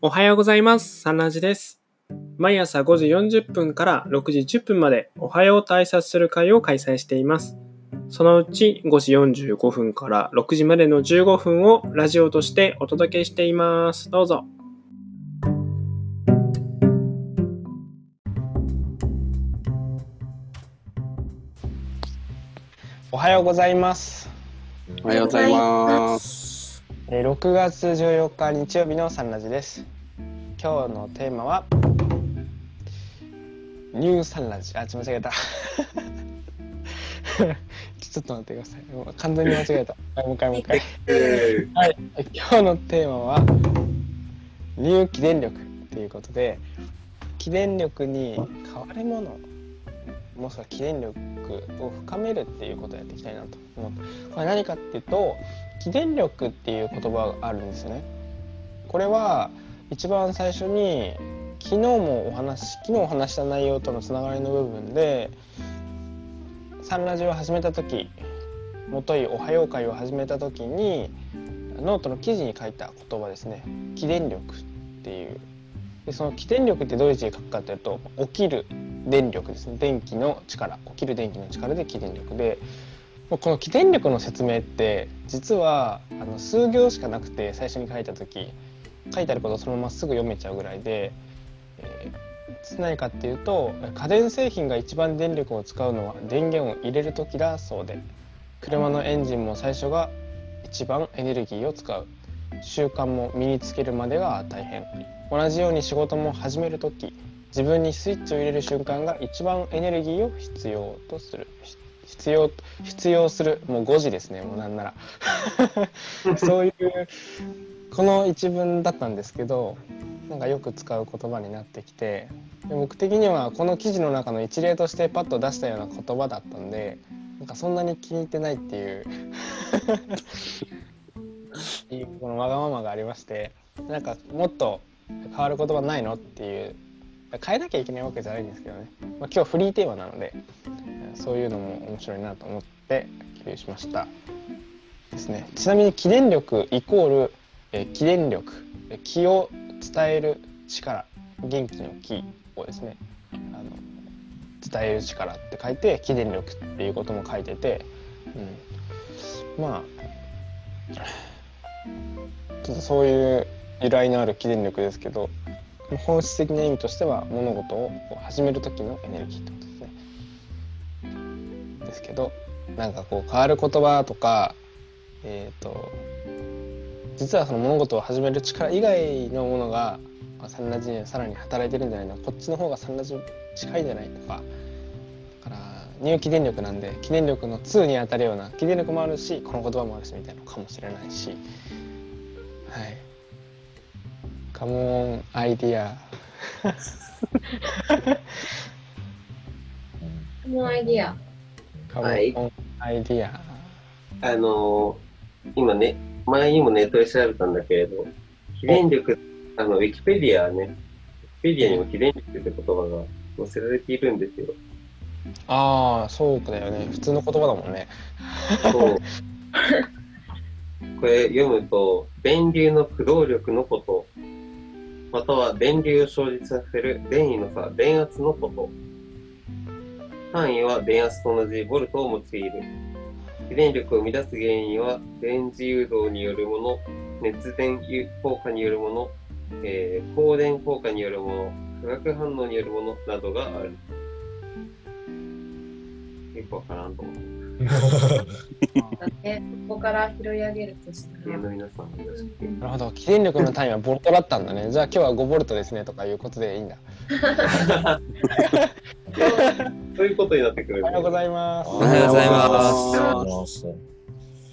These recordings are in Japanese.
おはようございます。サンラジです。毎朝5時40分から6時10分までおはようと挨拶する会を開催しています。そのうち5時45分から6時までの15分をラジオとしてお届けしています。どうぞ。おはようございます。おはようございます。えー6月14日日曜日のサンラジです。今日のテーマはニューサンラジ。あ、ち間違えた。ちょっと待ってください。もう完全に間違えた。はいもう一回もう一回。はい。今日のテーマはニュー気電力ということで、気電力に変わり者もしくは気電力を深めるっていうことをやっていきたいなと思ってこれ何かっていうと気電力っていう言葉があるんですよねこれは一番最初に昨日もお話昨日お話した内容とのつながりの部分でサンラジオを始めた時もといおはよう会を始めた時にノートの記事に書いた言葉ですね。気電力っていう。でその気電力ってどういう字で書くかというと起きる電力ですね。電気の力。起きる電気の力で気電力で。この気電力の説明って実はあの数行しかなくて最初に書いた時。書いてあることをそのまますぐ読めちゃうぐらいで、えー何かっていうと家電製品が一番電力を使うのは電源を入れる時だそうで車のエンジンも最初が一番エネルギーを使う。習慣も身につけるまでが大変。同じように仕事も始める時自分にスイッチを入れる瞬間が一番エネルギーを必要とする。必要必要する。もう5時ですね。もうなんなら。そういうこの一文だったんですけどなんかよく使う言葉になってきてで僕的にはこの記事の中の一例としてパッと出したような言葉だったんでなんかそんなに気に入ってないっていう このわがままがありましてなんかもっと変わる言葉ないのっていう変えなきゃいけないわけじゃないんですけどね、まあ、今日フリーテーマなのでそういうのも面白いなと思って共有しました。ですね。ちなみに気電力イコールえー気電力気を伝える力元気の気をですねあの伝える力って書いて気電力っていうことも書いてて、うん、まあちょっとそういう由来のある気電力ですけど本質的な意味としては物事を始める時のエネルギーってことですね。ですけどなんかこう変わる言葉とかえっ、と実はその物事を始める力以外のものがまあサンラジにはさらに働いてるんじゃないの。こっちの方がサンラジ近いんじゃないとか。だから入気電力なんで気電力の2に当たるような気電力もあるしこの言葉もあるしみたいなのかもしれないし。はい。カモンアイディア。もうアイディア。カモンはいアイディア。あのー今ね、前にもネットで調べたんだけれど、非電力、あの、ウィキペディアね、ウィキペディアにも非電力って言葉が載せられているんですよ。ああそうだよね普通の言葉だもんねそう。これ読むと、電流の駆動力のこと、または電流を生じさせる電位の差、電圧のこと。単位は電圧と同じボルトを用いる。非電力を生み出す原因は、電磁誘導によるもの、熱電効果によるもの、えー光電効果によるもの、化学反応によるものなどがある。結構わからんと思う。ね、ここから拾い上げるとしたら。皆さんよろしく。なるほど気電力の単位はボルトだったんだねじゃあ今日は5ボルトですねとかいうことでいいんだ そういうことになってくる。おはようございます。おはようございます。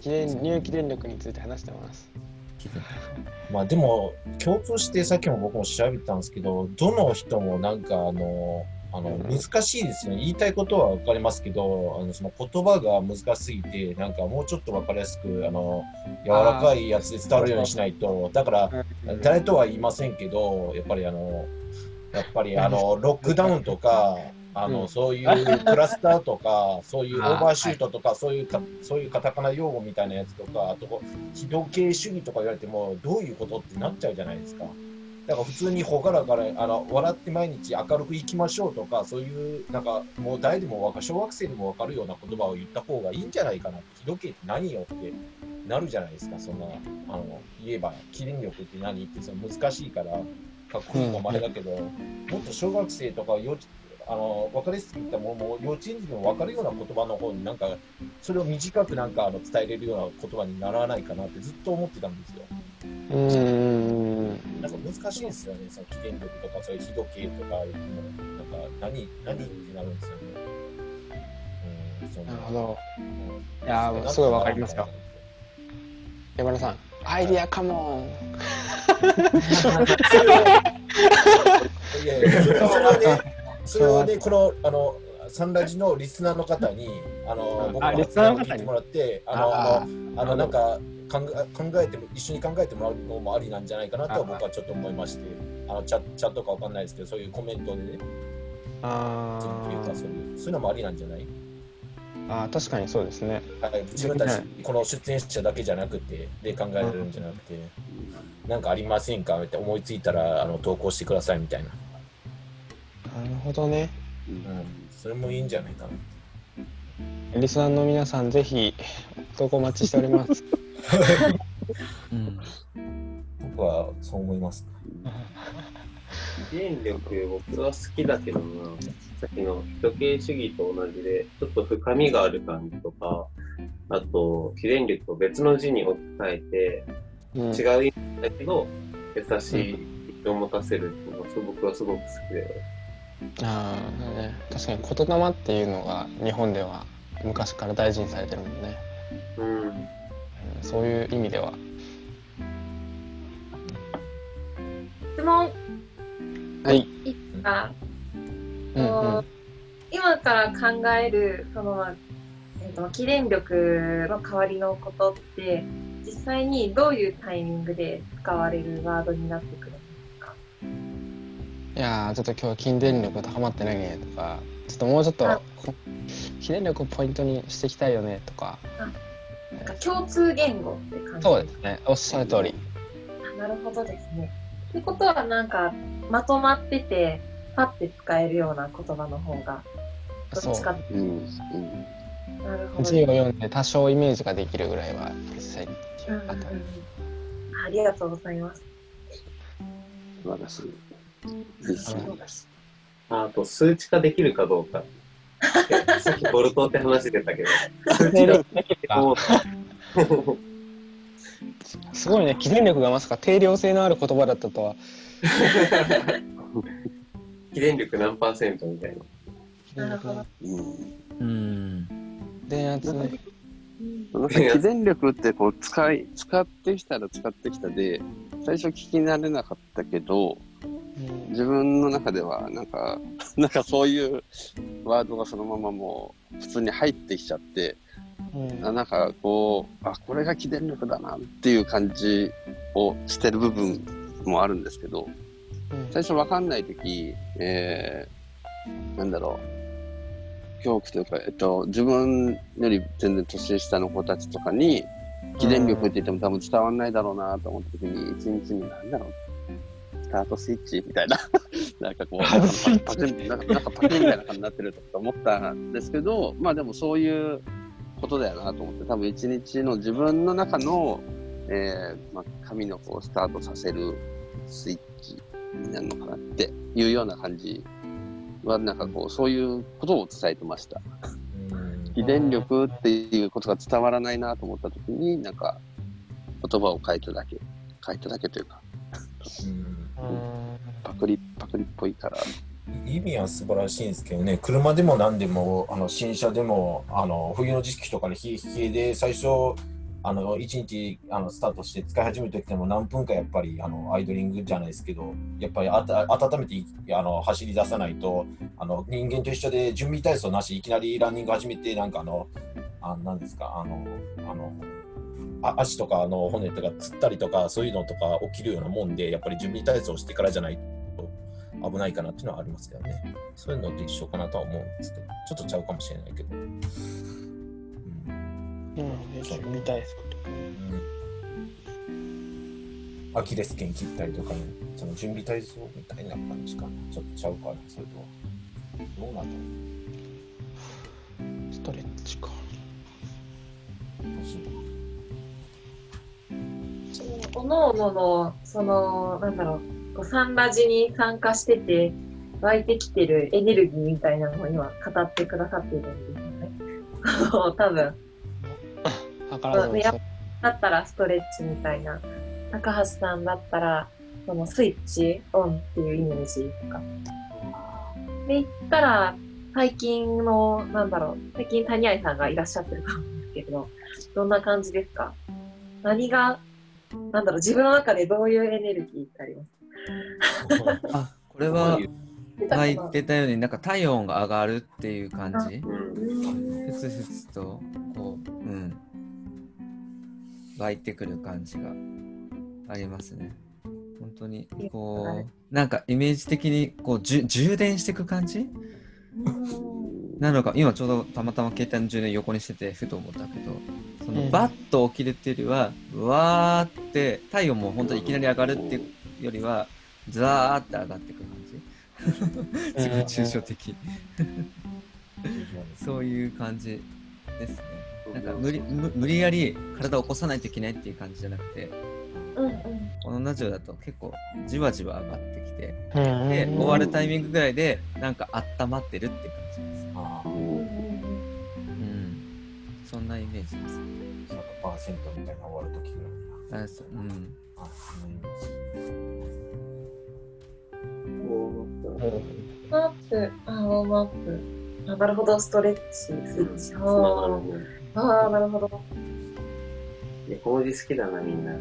気電入気電力について話してます。まあでも共通してさっきも僕も調べたんですけどどの人もなんかあのあのうん。難しいですよね。言いたいことは分かりますけどあのその言葉が難しすぎてなんかもうちょっと分かりやすくあの柔らかいやつで伝わるようにしないとだから誰とは言いませんけどやっぱりあのやっぱりあのロックダウンとかあの、うんそういうクラスターとか そういうオーバーシュートとかそういうかそういうカタカナ用語みたいなやつとかあと非同型主義とか言われてもどういうことってなっちゃうじゃないですか。だから普通にほがらかなあの笑って毎日明るく生きましょうとかそういうなんかもう誰でもわか小学生でも分かるような言葉を言った方がいいんじゃないかなってひどけって何よってなるじゃないですか。そんなあの言えば記念力って何ってその難しいからかっこいいのもあれだけど、もっと小学生とか幼稚あの分かりやすく言ったものも幼稚園児でも分かるような言葉の方になんかそれを短くなんかあの伝えれるような言葉にならないかなってずっと思ってたんですよ。うーん。なんか難しいんですよね、その記念力とかそういう日時計とかなんか何何ってなるんですよね。うん、なるほど。うんいやーすごいわかりますよ。山田さん、アイディアカモン。いやいや、それはね、それはね、この、あの、サンラジのリスナーの方に、あの、僕のあリスナーの方に？聞いてもらって、あの、ああの、あのなんか、考え考えても、一緒に考えてもらうのもありなんじゃないかなと僕はちょっと思いまして、あの、チャチャットかわかんないですけど、そういうコメントでね、あっていうか、そういう、そういうのもありなんじゃない？あー、確かにそうですね。はい、自分たち、この出演者だけじゃなくて、で考えるんじゃなくて、なんかありませんか？って思いついたら、あの、投稿してくださいみたいな。なるほどね。うん、それもいいんじゃないかな。リスナーの皆さん、ぜひ、投稿お待ちしております。うん。僕はそう思います。記念力、僕は好きだけどな、さっきの時計主義と同じで、ちょっと深みがある感じとか、あと、記念力を別の字に置き換えて、うん違う意味だけど、優しいを持たせるっていうのが、僕はすごく好きで。ああ、ね、確かに言霊っていうのが日本では昔から大事にされてるもんね。うん。うんそういう意味では。質問はい。いいか、うんうん。今から考えるその、えー、と記念力の代わりのことって実際にどういうタイミングで使われるワードになってくるんですか？いやーちょっと今日は筋電力高まってないねとか、ちょっともうちょっと筋電力をポイントにしていきたいよねとか。なんか共通言語って感じそうですね。おっしゃる通り。あなるほどですね。ってことはなんかまとまっててパッて使えるような言葉の方がどそうっちかってうん。うん。なるほど、字を読んで多少イメージができるぐらいは実際に。うんうんうんありがとうございます。素晴らしい。いい質問です。ああと、数値化できるかどうか。さっきボルトって話出たけど、数値化できるかどうか。すごいね。記念力がまさか定量性のある言葉だったとは。記念力何パーセントみたいな。なるほど。うん。うん。電圧ね。なんか記念力ってこう使い、使ってきたら使ってきたで、最初聞き慣れなかったけど、うん自分の中ではなんか、なんかそういうワードがそのままもう普通に入ってきちゃって、うん。あなんかこう、あ、これが記念力だなっていう感じをしてる部分もあるんですけど、最初わかんないとき、えー、なんだろう、恐怖というか、えっと、自分より全然年下の子たちとかに、記念力って言っても多分伝わんないだろうなと思ったときに、一日になんだろう、スタートスイッチみたいな、なんかこう、なんかパチン、なんかなんかパチンみたいな感じになってると思ったんですけど、まあでもそういうことだよなと思って、多分一日の自分の中の、えー、まあ、紙のこうスタートさせるスイッチになるのかなっていうような感じは、なんかこう、そういうことを伝えてました。うん。記念力っていうことが伝わらないなと思ったときに、なんか、言葉を変えただけ、変えただけというか、うんパクリ、パクリっぽいから、意味は素晴らしいんですけどね、車でも何でも、あの新車でも、あの冬の時期とかで冷え冷えで、最初、あの1日あのスタートして使い始めるときでも何分かやっぱりあのアイドリングじゃないですけど、やっぱりあた温めてあの走り出さないとあの、人間と一緒で準備体操なし、いきなりランニング始めて、なんかあの、あなんですか、あの、あの、足とかの骨とかつったりとか、そういうのとか起きるようなもんで、やっぱり準備体操してからじゃないと危ないかなっていうのはありますけどね。そういうのと一緒かなとは思うんですけど、ちょっとちゃうかもしれないけど。うんうん、見たいです。アキレス腱切ったりとかね、その準備体操みたいな感じかな。ちょっとちゃうかな、それとは。どうなんだろストレッチか。おのおのの、その、なんだろう、こうサンラジに参加してて、湧いてきてるエネルギーみたいなのを今語ってくださっているんですよね。多分。計らずもやだったらストレッチみたいな。高橋さんだったら、そのスイッチオンっていうイメージとか。で、言ったら、最近の、なんだろう、最近谷愛さんがいらっしゃってるかもですけど、どんな感じですか？何が、なんだろう、自分の中でどういうエネルギーってあります？あ、これはそういう書いてたように、なんか体温が上がるっていう感じ？うんふつふつと、こう、うん。湧いてくる感じがありますね。本当に、こう、なんかイメージ的に、こう、充電していく感じ？なのか、今ちょうどたまたま携帯の充電横にしてて、ふと思ったけど、そのうんバッと起きるっていうよりは、うわーって、体温も本当にいきなり上がるっていうよりは、ザーって上がっていく感じ。すごい抽象的。そういう感じですね。なんか無理無無理やり体を起こさないといけないっていう感じじゃなくて、うんうん。このラジオだと結構じわじわ上がってきて、うんで、終わるタイミングぐらいでなんか温まってるって感じです。そんなイメージです。あ、100%みたいな終わるときぐらいあそううん。な。あ、そんなイメージ。ウォームアップ、あ、ウォームアップ。あ、なるほど、ストレッチ、スイッチ。ああー、なるほど。猫文字好きだな、みんな。ね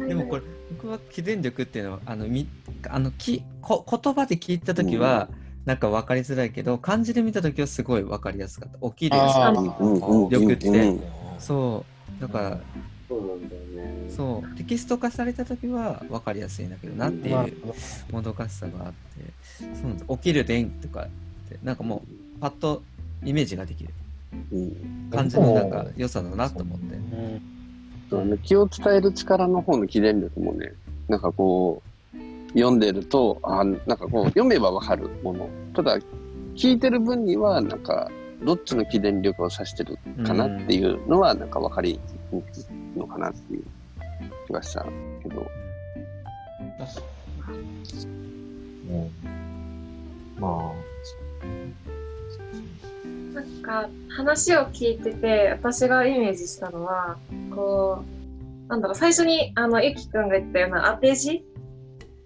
え。でもこれ、僕は起電力っていうのは、あの、みあのきこ言葉で聞いたときは、なんか分かりづらいけど、漢字で見たときはすごい分かりやすかった。起きる。あうんうんうん力って。うん。そう。だから、そうなんだよね。そう、テキスト化されたときは分かりやすいんだけどなっていうもどかしさがあって、そう起きる電とかって、なんかもう、パッとイメージができる。うん。感じのなんか良さだなと思って。うんそうね。気を伝える力の方の起電力もね、なんかこう、読んでると、あなんかこう、読めばわかるもの。ただ、聞いてる分には、なんか、どっちの起電力を指してるかなっていうのは、なんか分かりにくいのかなっていう気がしたけど。うん。まなんか、話を聞いてて、私がイメージしたのは、こう、なんだろう、最初に、あの、ゆきくんが言ったような当て字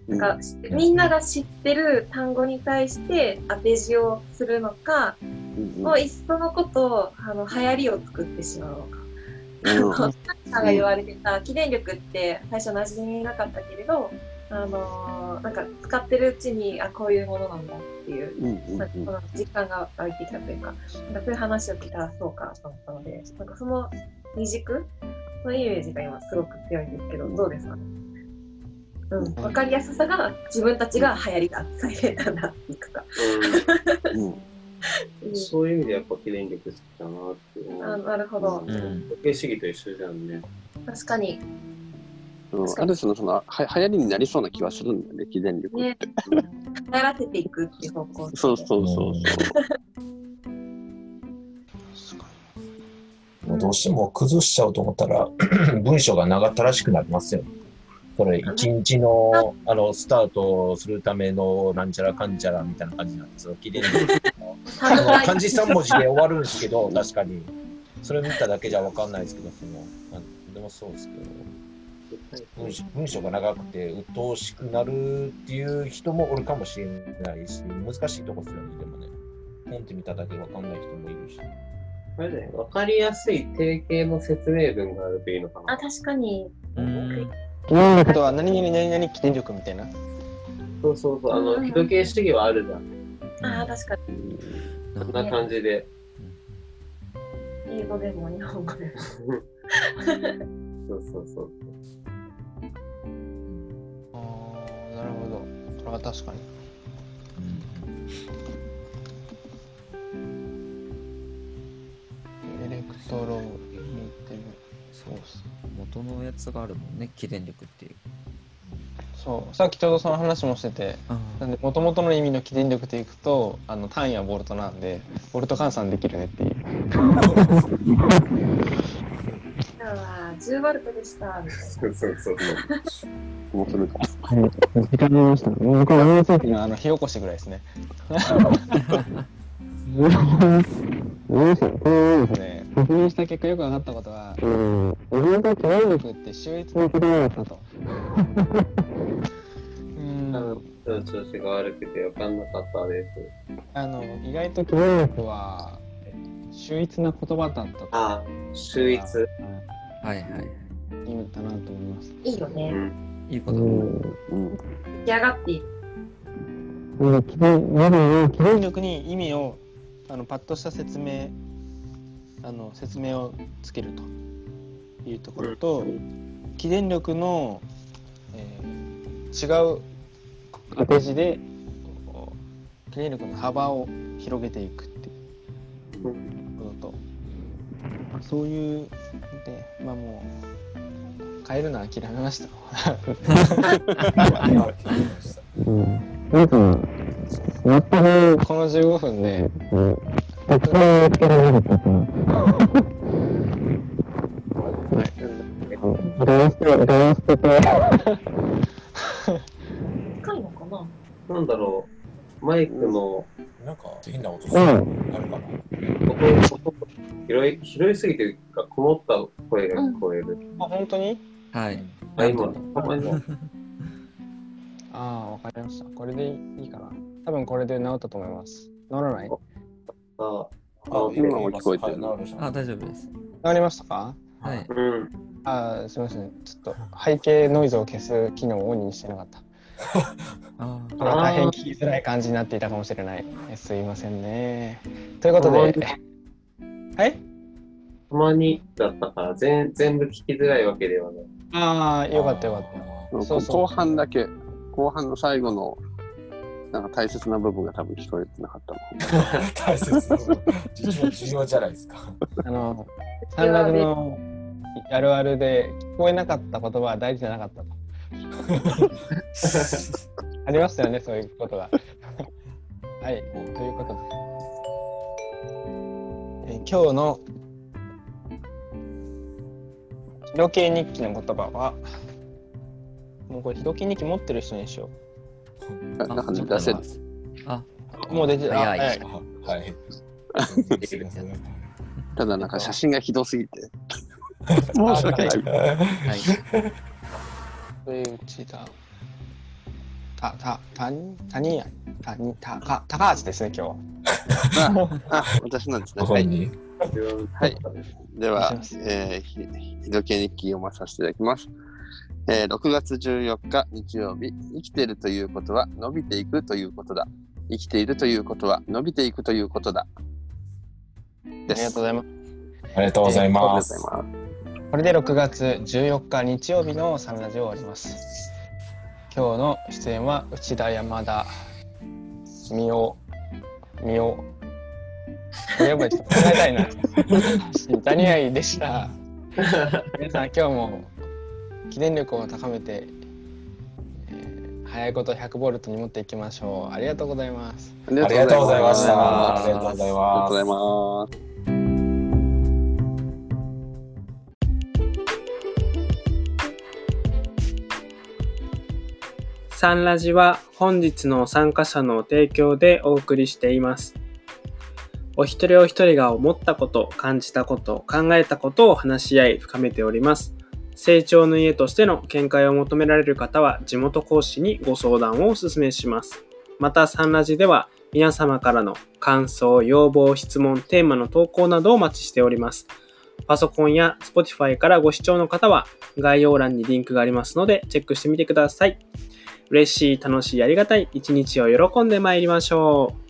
なんか、みんなが知ってる単語に対して当て字をするのか、うんもういっそのこと、あの、流行りを作ってしまうのか。うん。が言われてた起電力って最初馴染みなかったけれど、あのーなんか使ってるうちにあこういうものなんだっていう、うんうんなん。かその実感が湧いてきたというかなんかそういう話を聞いたらそうかと思ったのでなんかその二軸のイメージが今すごく強いんですけどどうですかね？うん、分かりやすさが自分たちが流行りだ最先端だっていくか、そういう意味でやっぱ記念力好きだなっていう。あなるほど、うん。時計主義と一緒じゃんね。確かに。うんある種のそのは流行りになりそうな気はするんだよね、起電力ね。って。流行らせていくっていう方向。そうそうそうそう。あ、もうどうしても崩しちゃおうと思ったら、文章が長ったらしくなりますよね。これ、一日の、あの、スタートするための、なんちゃらかんちゃらみたいな感じなんですよ。記念日あの漢字3文字で終わるんですけど、確かに。それ見ただけじゃわかんないですけど、その、なんでもそうですけど。文章文章が長くて鬱陶しくなるっていう人もおるかもしれないし、難しいとこですよね、でもね。本って見ただけわかんない人もいるし。あれだね、わかりやすい定型の説明文があるといいのかな。あ確かにうん。起電力とは何々何々起電力みたいな。そうそうそう、あの、うん時計主義はあるじゃん。ああ確かにこんな感じで。英語でも日本語でもそうそうそう。ああ、なるほど。これは確かに。エレクトロミテそうっす元のやつがあるもんね起電力っていう。そう。さっきちょうどその話もしててなんで元々の意味の起電力でいくとあの単位はボルトなんでボルト換算できるねっていう。今日は10ワルトでした。そうそうそう。面白い。かも。時間見ました僕は思いあの火起こしぐらいですね。ね、確認した結果よく分かったことは、うん、日本語起電力って秀逸な言葉だったと。うん。調子が悪くて分かん。なかったです。あの意外と起電力は秀逸な言葉だったと。あ、秀逸。はいはい意味だなと思います。いいよね。いいことうん。仕上がっている。うん、起電まず起電力に意味をあのパッとした説明あの説明をつけるというところと、起電力の、えー違う当て字で起電力の幅を広げていくっていうこととそういうでまあもう変えるのは諦めました。うん、なんか、全くこの15分で、うん、たくさん見つけられなかったから。はい。ガラスと、ガラスとか。深いのかななんだろう。マイクのなんか変な音うする。あん。るかな音、音拾い、拾いすぎてるか、こもった声が聞こえる。あ、本当に？はいあ、今、たまに。ああ、わかりました。これでいいかな。多分これで治ったと思います。治らない？治あ、あ今も聞こえてるあ大丈夫ですりましたか？はいうん。ああ、すみません。ちょっと背景ノイズを消す機能をオンにしてなかった。あ大変聞きづらい感じになっていたかもしれない。えすいませんね。ということで、はい？たまにだったから、全全部聞きづらいわけではない。ああ、よかったよかった。そうそう後半だけ、後半の最後の、なんか大切な部分が多分聞こえてなかったの。大切な重要重要じゃないですか。あの、サンラジのあるあるで聞こえなかった言葉は大事じゃなかったと。ありましたよね、そういうことが。はい、ということで。えー今日のヒロケ日記の言葉は、もうこれヒロケ日記持ってる人にしよあなんか出せる。あう。もう出てあ早いあはい。ただなんか写真がひどすぎて。申し訳ない。はい上内田。た、た、たに、たにや、たに、たか、高橋ですね、今日。あ、私なんですね。はい。はい。ではえー、ひひどけ日記読まさせていただきます。えー、6月14日日曜日、生きているということは伸びていくということだ。生きているということは伸びていくということだ。ありです。がとうございます。ありがとうございまありす。がとうございます。これで6月14日日曜日のサンラジオを終わります。今日の出演は内田山田、みお、みお。やっぱりちょっと考えたいな。谷愛でした。皆さん今日も記念力を高めて、えー早いこと100ボルトに持っていきましょう。ありがとうございます。ありがとうございました。ありがとうご。ざいます。サンラジは本日の参加者の提供でお送りしています。お一人お一人が思ったこと、感じたこと、考えたことを話し合い深めております。成長の家としての見解を求められる方は地元講師にご相談をお勧めします。またサンラジでは皆様からの感想、要望、質問、テーマの投稿などをお待ちしております。パソコンや Spotify からご視聴の方は概要欄にリンクがありますのでチェックしてみてください。嬉しい、楽しい、ありがたい一日を喜んで参りましょう。